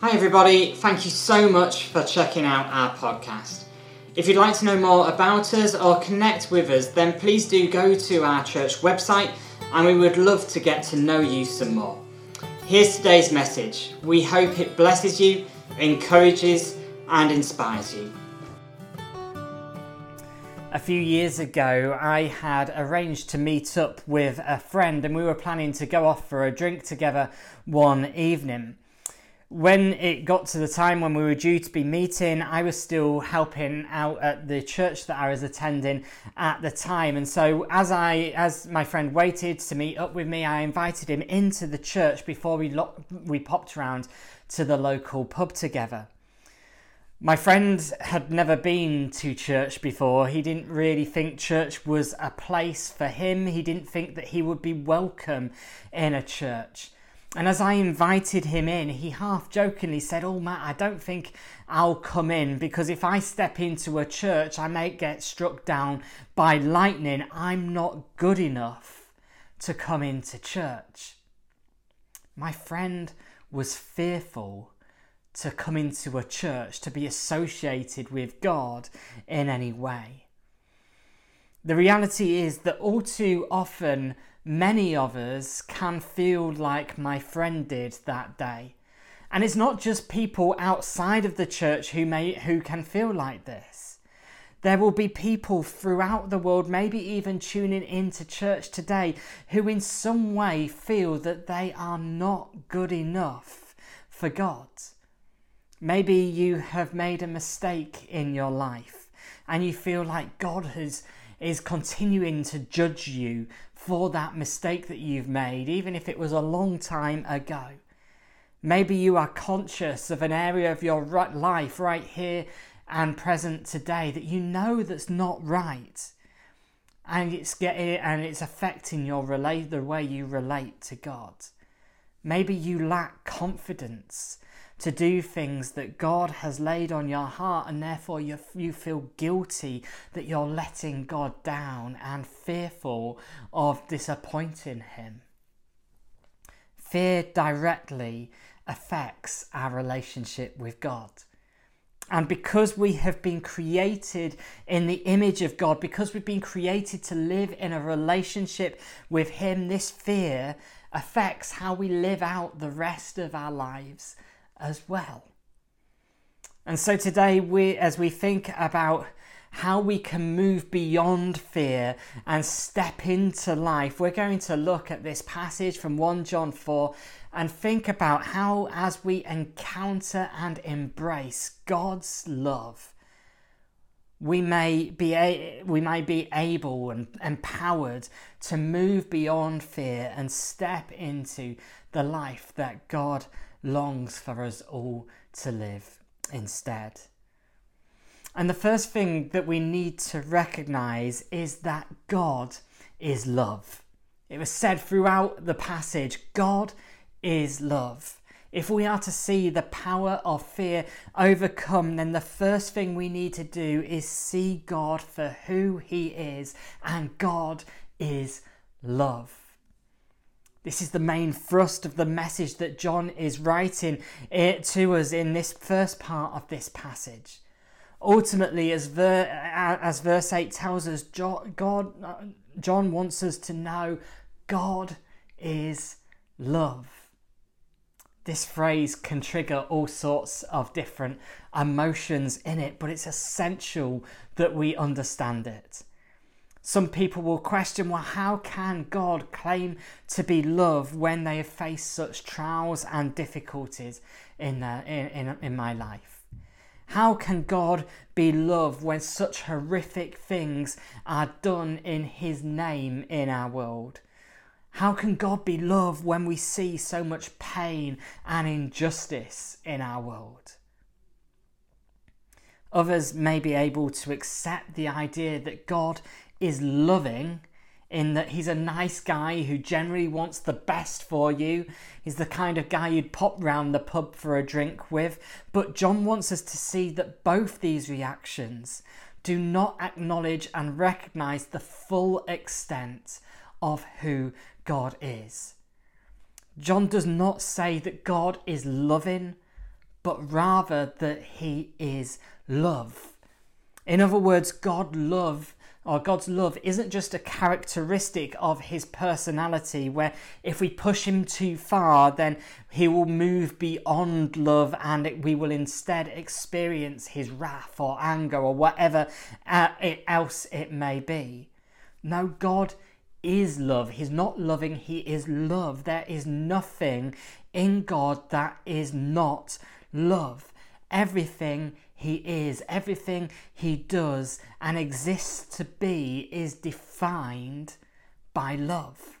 Hi, everybody. Thank you so much for checking out our podcast. If you'd like to know more about us or connect with us, then please do go to our church website and we would love to get to know you some more. Here's today's message. We hope it blesses you, encourages, and inspires you. A few years ago, I had arranged to meet up with a friend and we were planning to go off for a drink together one evening when it got to the time when we were due to be meeting, I was still helping out at the church that I was attending at the time. And so as I as my friend waited to meet up with me, I invited him into the church before we lo- we popped around to the local pub together. My friend had never been to church before. He didn't really think church was a place for him. He didn't think that he would be welcome in a church. And as I invited him in, he half jokingly said, Oh, Matt, I don't think I'll come in because if I step into a church, I may get struck down by lightning. I'm not good enough to come into church. My friend was fearful to come into a church, to be associated with God in any way. The reality is that all too often, many of us can feel like my friend did that day. And it's not just people outside of the church who may who can feel like this. There will be people throughout the world, maybe even tuning into church today, who in some way feel that they are not good enough for God. Maybe you have made a mistake in your life and you feel like God has is continuing to judge you for that mistake that you've made, even if it was a long time ago. Maybe you are conscious of an area of your life right here and present today that you know that's not right. And it's getting and it's affecting your relate the way you relate to God. Maybe you lack confidence to do things that God has laid on your heart, and therefore you, you feel guilty that you're letting God down and fearful of disappointing Him. Fear directly affects our relationship with God. And because we have been created in the image of God, because we've been created to live in a relationship with Him, this fear affects how we live out the rest of our lives as well. And so today, we, as we think about how we can move beyond fear and step into life, we're going to look at this passage from 1 John 4 and think about how, as we encounter and embrace God's love, we may be a, we may be able and empowered to move beyond fear and step into the life that God longs for us all to live instead. And the first thing that we need to recognize is that God is love. It was said throughout the passage God is love. If we are to see the power of fear overcome, then the first thing we need to do is see God for who He is, and God is love. This is the main thrust of the message that John is writing it to us in this first part of this passage. Ultimately, as, ver- as verse 8 tells us, God, uh, John wants us to know God is love. This phrase can trigger all sorts of different emotions in it, but it's essential that we understand it. Some people will question, well, how can God claim to be love when they have faced such trials and difficulties in, in, in, in my life? How can God be love when such horrific things are done in His name in our world? How can God be love when we see so much pain and injustice in our world? Others may be able to accept the idea that God is loving in that he's a nice guy who generally wants the best for you. He's the kind of guy you'd pop round the pub for a drink with. But John wants us to see that both these reactions do not acknowledge and recognize the full extent of who God is. John does not say that God is loving but rather that He is love. In other words, God love or God's love isn't just a characteristic of his personality where if we push him too far then he will move beyond love and we will instead experience his wrath or anger or whatever uh, else it may be. No, God is love. He's not loving, he is love. There is nothing in God that is not love. Everything he is, everything he does and exists to be is defined by love.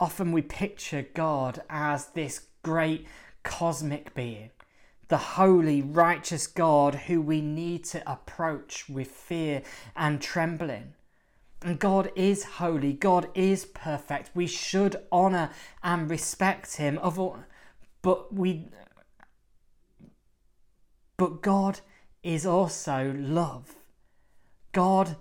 Often we picture God as this great cosmic being, the holy, righteous God who we need to approach with fear and trembling. And God is holy, God is perfect. We should honour and respect Him. But we but God is also love. God's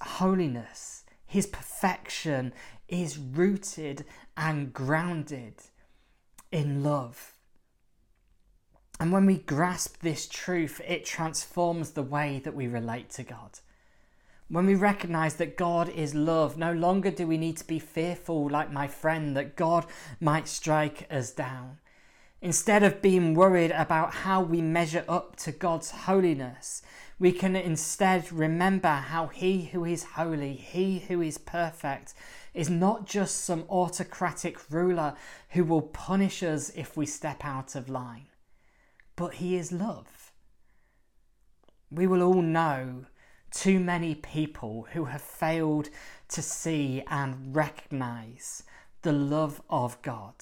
holiness, His perfection is rooted and grounded in love. And when we grasp this truth, it transforms the way that we relate to God. When we recognize that God is love, no longer do we need to be fearful, like my friend, that God might strike us down. Instead of being worried about how we measure up to God's holiness, we can instead remember how He who is holy, He who is perfect, is not just some autocratic ruler who will punish us if we step out of line, but He is love. We will all know too many people who have failed to see and recognize the love of God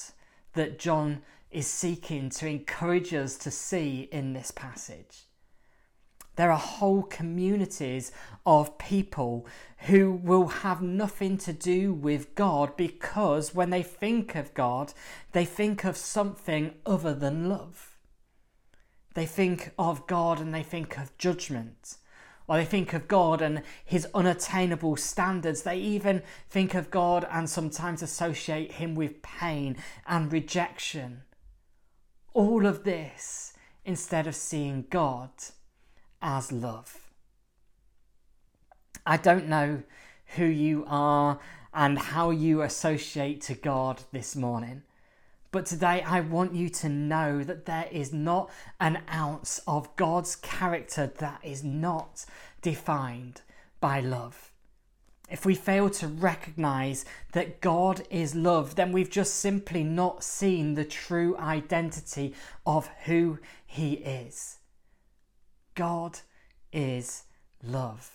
that John is seeking to encourage us to see in this passage. There are whole communities of people who will have nothing to do with God because when they think of God, they think of something other than love. They think of God and they think of judgment. Or they think of God and his unattainable standards. They even think of God and sometimes associate him with pain and rejection all of this instead of seeing God as love. I don't know who you are and how you associate to God this morning. But today I want you to know that there is not an ounce of God's character that is not defined by love. If we fail to recognize that God is love, then we've just simply not seen the true identity of who He is. God is love.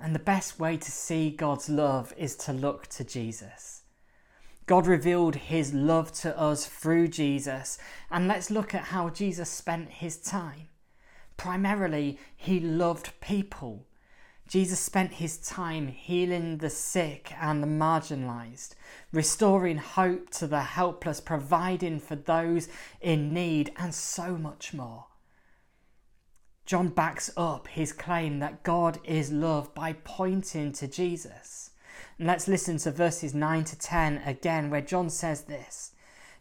And the best way to see God's love is to look to Jesus. God revealed his love to us through Jesus, and let's look at how Jesus spent his time. Primarily, he loved people. Jesus spent his time healing the sick and the marginalized, restoring hope to the helpless, providing for those in need, and so much more. John backs up his claim that God is love by pointing to Jesus. And let's listen to verses 9 to 10 again, where John says this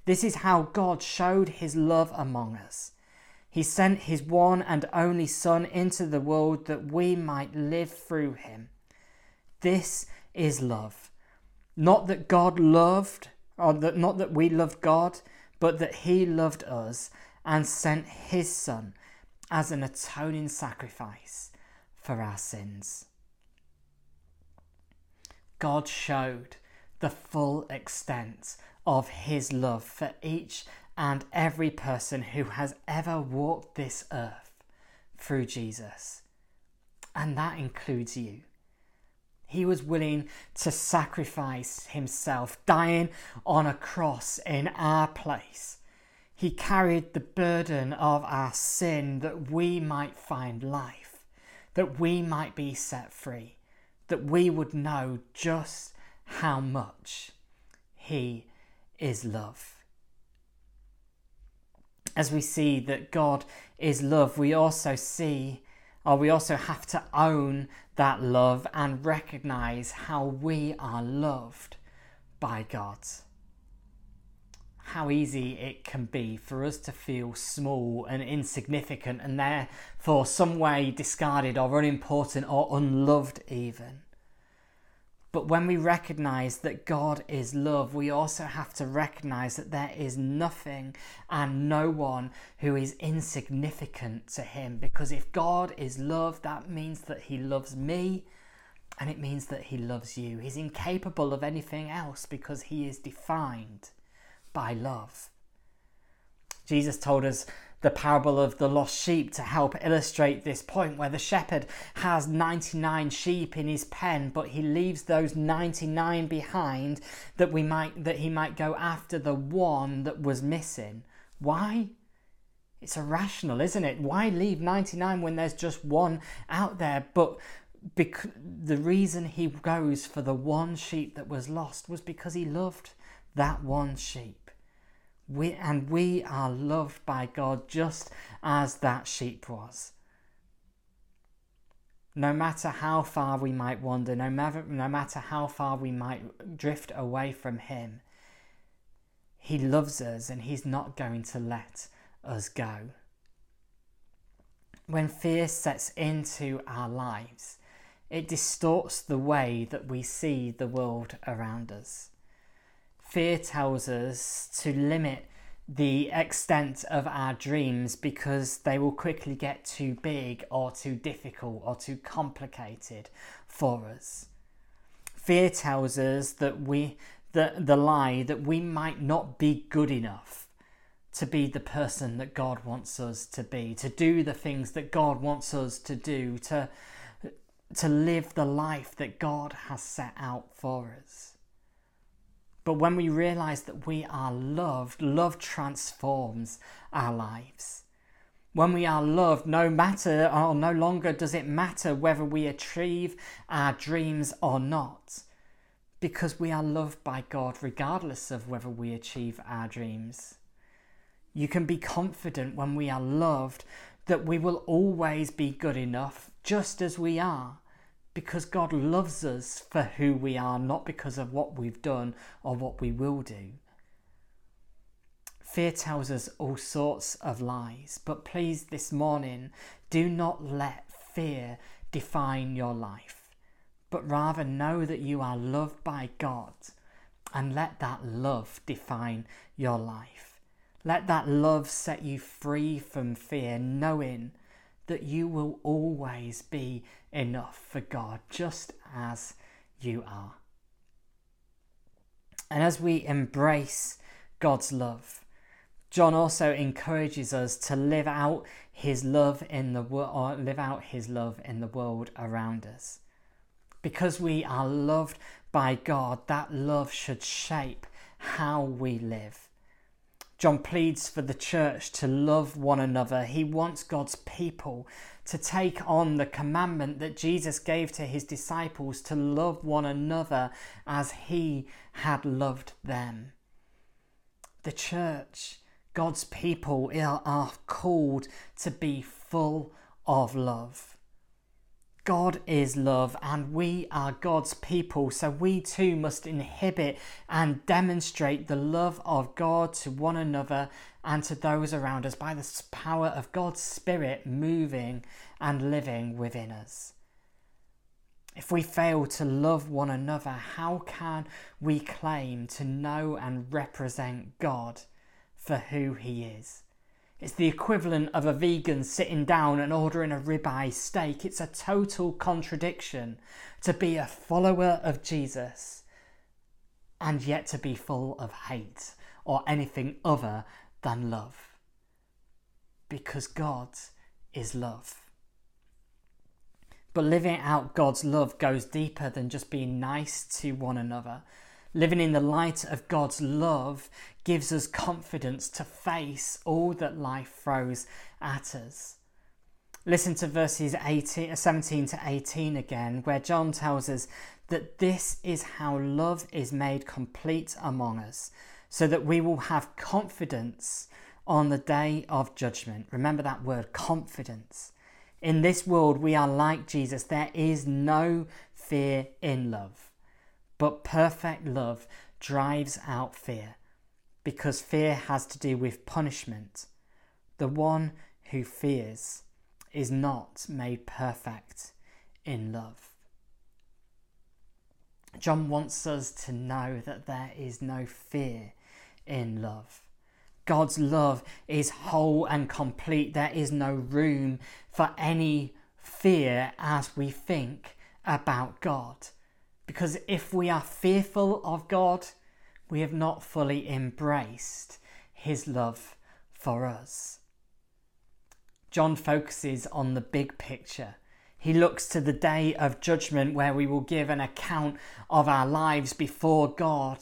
This is how God showed his love among us he sent his one and only Son into the world that we might live through him. This is love. Not that God loved, or that not that we loved God, but that he loved us and sent his Son as an atoning sacrifice for our sins. God showed the full extent of his love for each and every person who has ever walked this earth through Jesus. And that includes you. He was willing to sacrifice himself, dying on a cross in our place. He carried the burden of our sin that we might find life, that we might be set free, that we would know just how much He is love as we see that God is love, we also see, or we also have to own that love and recognize how we are loved by God. how easy it can be for us to feel small and insignificant and therefore some way discarded or unimportant or unloved, even. But when we recognize that God is love, we also have to recognize that there is nothing and no one who is insignificant to Him. Because if God is love, that means that He loves me and it means that He loves you. He's incapable of anything else because He is defined by love. Jesus told us the parable of the lost sheep to help illustrate this point where the shepherd has 99 sheep in his pen but he leaves those 99 behind that we might that he might go after the one that was missing. Why? It's irrational isn't it? Why leave 99 when there's just one out there? But the reason he goes for the one sheep that was lost was because he loved that one sheep we, and we are loved by God just as that sheep was. No matter how far we might wander, no matter, no matter how far we might drift away from Him, He loves us and He's not going to let us go. When fear sets into our lives, it distorts the way that we see the world around us fear tells us to limit the extent of our dreams because they will quickly get too big or too difficult or too complicated for us. Fear tells us that we the, the lie that we might not be good enough to be the person that God wants us to be, to do the things that God wants us to do, to to live the life that God has set out for us. But when we realize that we are loved, love transforms our lives. When we are loved, no matter or no longer does it matter whether we achieve our dreams or not, because we are loved by God regardless of whether we achieve our dreams. You can be confident when we are loved that we will always be good enough just as we are because God loves us for who we are, not because of what we've done or what we will do. Fear tells us all sorts of lies, but please, this morning, do not let fear define your life, but rather know that you are loved by God and let that love define your life. Let that love set you free from fear, knowing that you will always be enough for God just as you are. And as we embrace God's love, John also encourages us to live out his love in the world or uh, live out his love in the world around us. Because we are loved by God, that love should shape how we live. John pleads for the church to love one another. He wants God's people to take on the commandment that Jesus gave to his disciples to love one another as he had loved them. The church, God's people, are called to be full of love. God is love and we are God's people, so we too must inhibit and demonstrate the love of God to one another and to those around us by the power of God's Spirit moving and living within us. If we fail to love one another, how can we claim to know and represent God for who He is? It's the equivalent of a vegan sitting down and ordering a ribeye steak. It's a total contradiction to be a follower of Jesus and yet to be full of hate or anything other than love. Because God is love. But living out God's love goes deeper than just being nice to one another. Living in the light of God's love gives us confidence to face all that life throws at us. Listen to verses 18, 17 to 18 again, where John tells us that this is how love is made complete among us, so that we will have confidence on the day of judgment. Remember that word, confidence. In this world, we are like Jesus. There is no fear in love. But perfect love drives out fear because fear has to do with punishment. The one who fears is not made perfect in love. John wants us to know that there is no fear in love. God's love is whole and complete. There is no room for any fear as we think about God. Because if we are fearful of God, we have not fully embraced his love for us. John focuses on the big picture. He looks to the day of judgment where we will give an account of our lives before God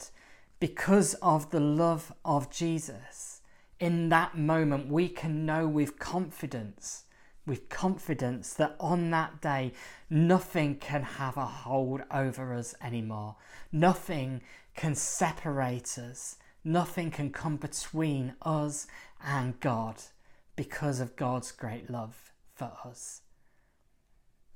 because of the love of Jesus. In that moment, we can know with confidence, with confidence that on that day, nothing can have a hold over us anymore. Nothing can separate us. Nothing can come between us and God because of God's great love for us.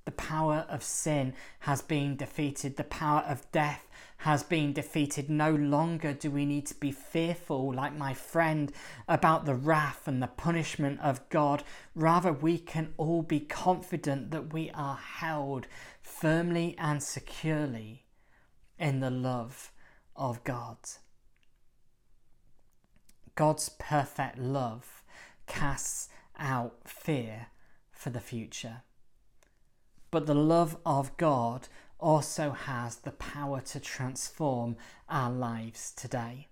The power of sin has been defeated. The power of death has been defeated. No longer do we need to be fearful, like my friend, about the wrath and the punishment of God. Rather, we can all be confident that we are held firmly and securely in the love of God. God's perfect love casts out fear for the future. But the love of God also has the power to transform our lives today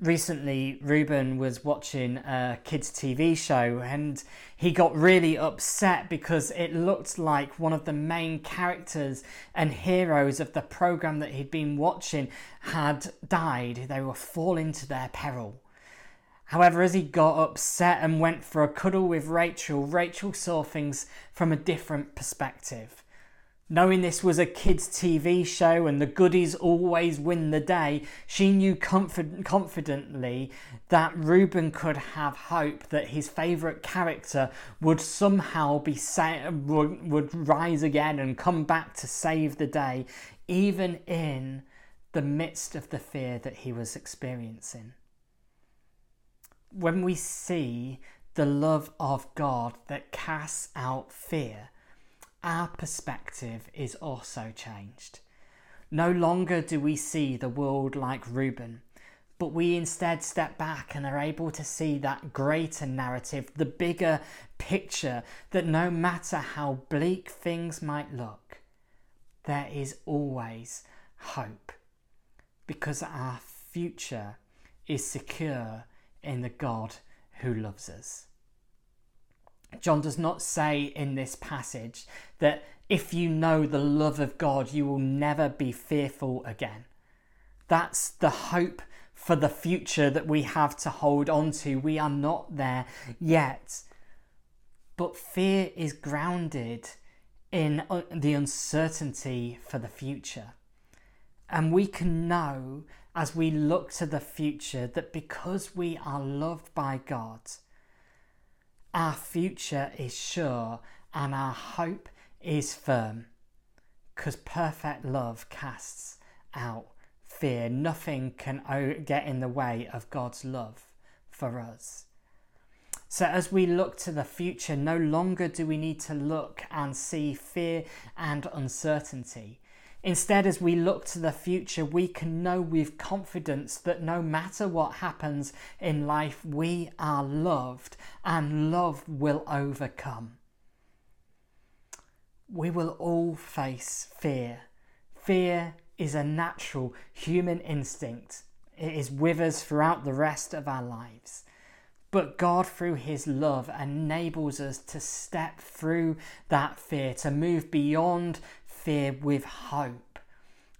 recently Ruben was watching a kids TV show and he got really upset because it looked like one of the main characters and heroes of the program that he'd been watching had died. They were falling to their peril. However, as he got upset and went for a cuddle with Rachel, Rachel saw things from a different perspective. Knowing this was a kids' TV show and the goodies always win the day, she knew confid- confidently that Ruben could have hope that his favourite character would somehow be sa- would, would rise again and come back to save the day, even in the midst of the fear that he was experiencing. When we see the love of God that casts out fear, our perspective is also changed. No longer do we see the world like Ruben, but we instead step back and are able to see that greater narrative, the bigger picture that no matter how bleak things might look, there is always hope because our future is secure in the God who loves us. John does not say in this passage that if you know the love of God, you will never be fearful again. That's the hope for the future that we have to hold on to. We are not there yet. But fear is grounded in uh, the uncertainty for the future. And we can know as we look to the future that because we are loved by God, our future is sure and our hope is firm. Because perfect love casts out fear. Nothing can get in the way of God's love for us. So, as we look to the future, no longer do we need to look and see fear and uncertainty. Instead, as we look to the future, we can know with confidence that no matter what happens in life, we are loved and love will overcome. We will all face fear. Fear is a natural human instinct, it is with us throughout the rest of our lives. But God, through His love, enables us to step through that fear, to move beyond fear with hope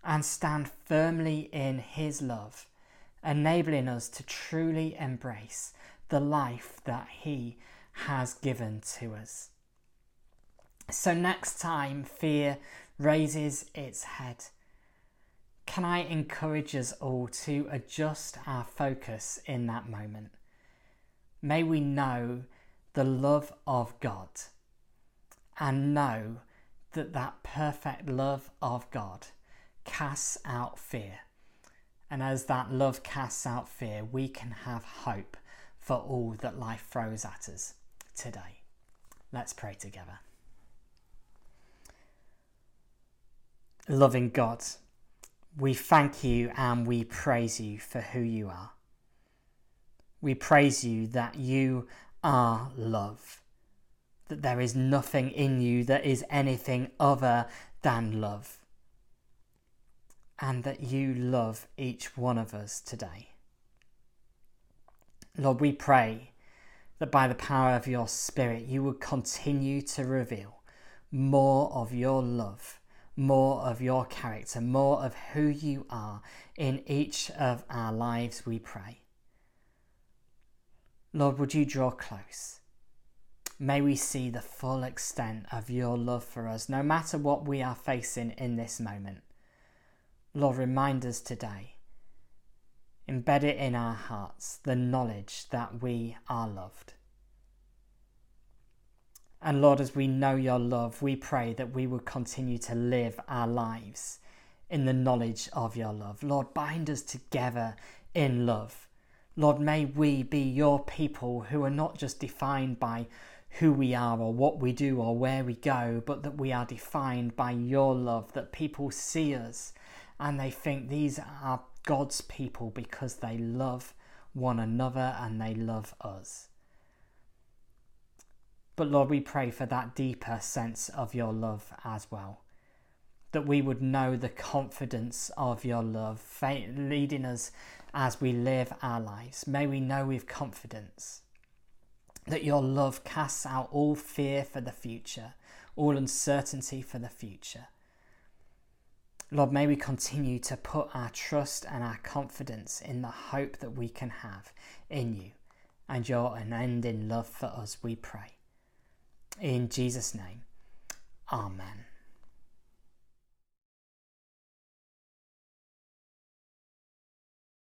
and stand firmly in His love, enabling us to truly embrace the life that He has given to us. So, next time fear raises its head, can I encourage us all to adjust our focus in that moment? May we know the love of God and know that that perfect love of God casts out fear And as that love casts out fear, we can have hope for all that life throws at us today. Let's pray together. Loving God, we thank you and we praise you for who you are. We praise you that you are love, that there is nothing in you that is anything other than love, and that you love each one of us today. Lord, we pray that by the power of your Spirit, you would continue to reveal more of your love, more of your character, more of who you are in each of our lives, we pray. Lord, would you draw close? May we see the full extent of your love for us, no matter what we are facing in this moment. Lord, remind us today, embed it in our hearts, the knowledge that we are loved. And Lord, as we know your love, we pray that we will continue to live our lives in the knowledge of your love. Lord, bind us together in love Lord, may we be your people who are not just defined by who we are or what we do or where we go, but that we are defined by your love, that people see us and they think these are God's people because they love one another and they love us. But Lord, we pray for that deeper sense of your love as well. That we would know the confidence of your love, leading us as we live our lives. May we know with confidence that your love casts out all fear for the future, all uncertainty for the future. Lord, may we continue to put our trust and our confidence in the hope that we can have in you and your unending love for us, we pray. In Jesus' name, Amen.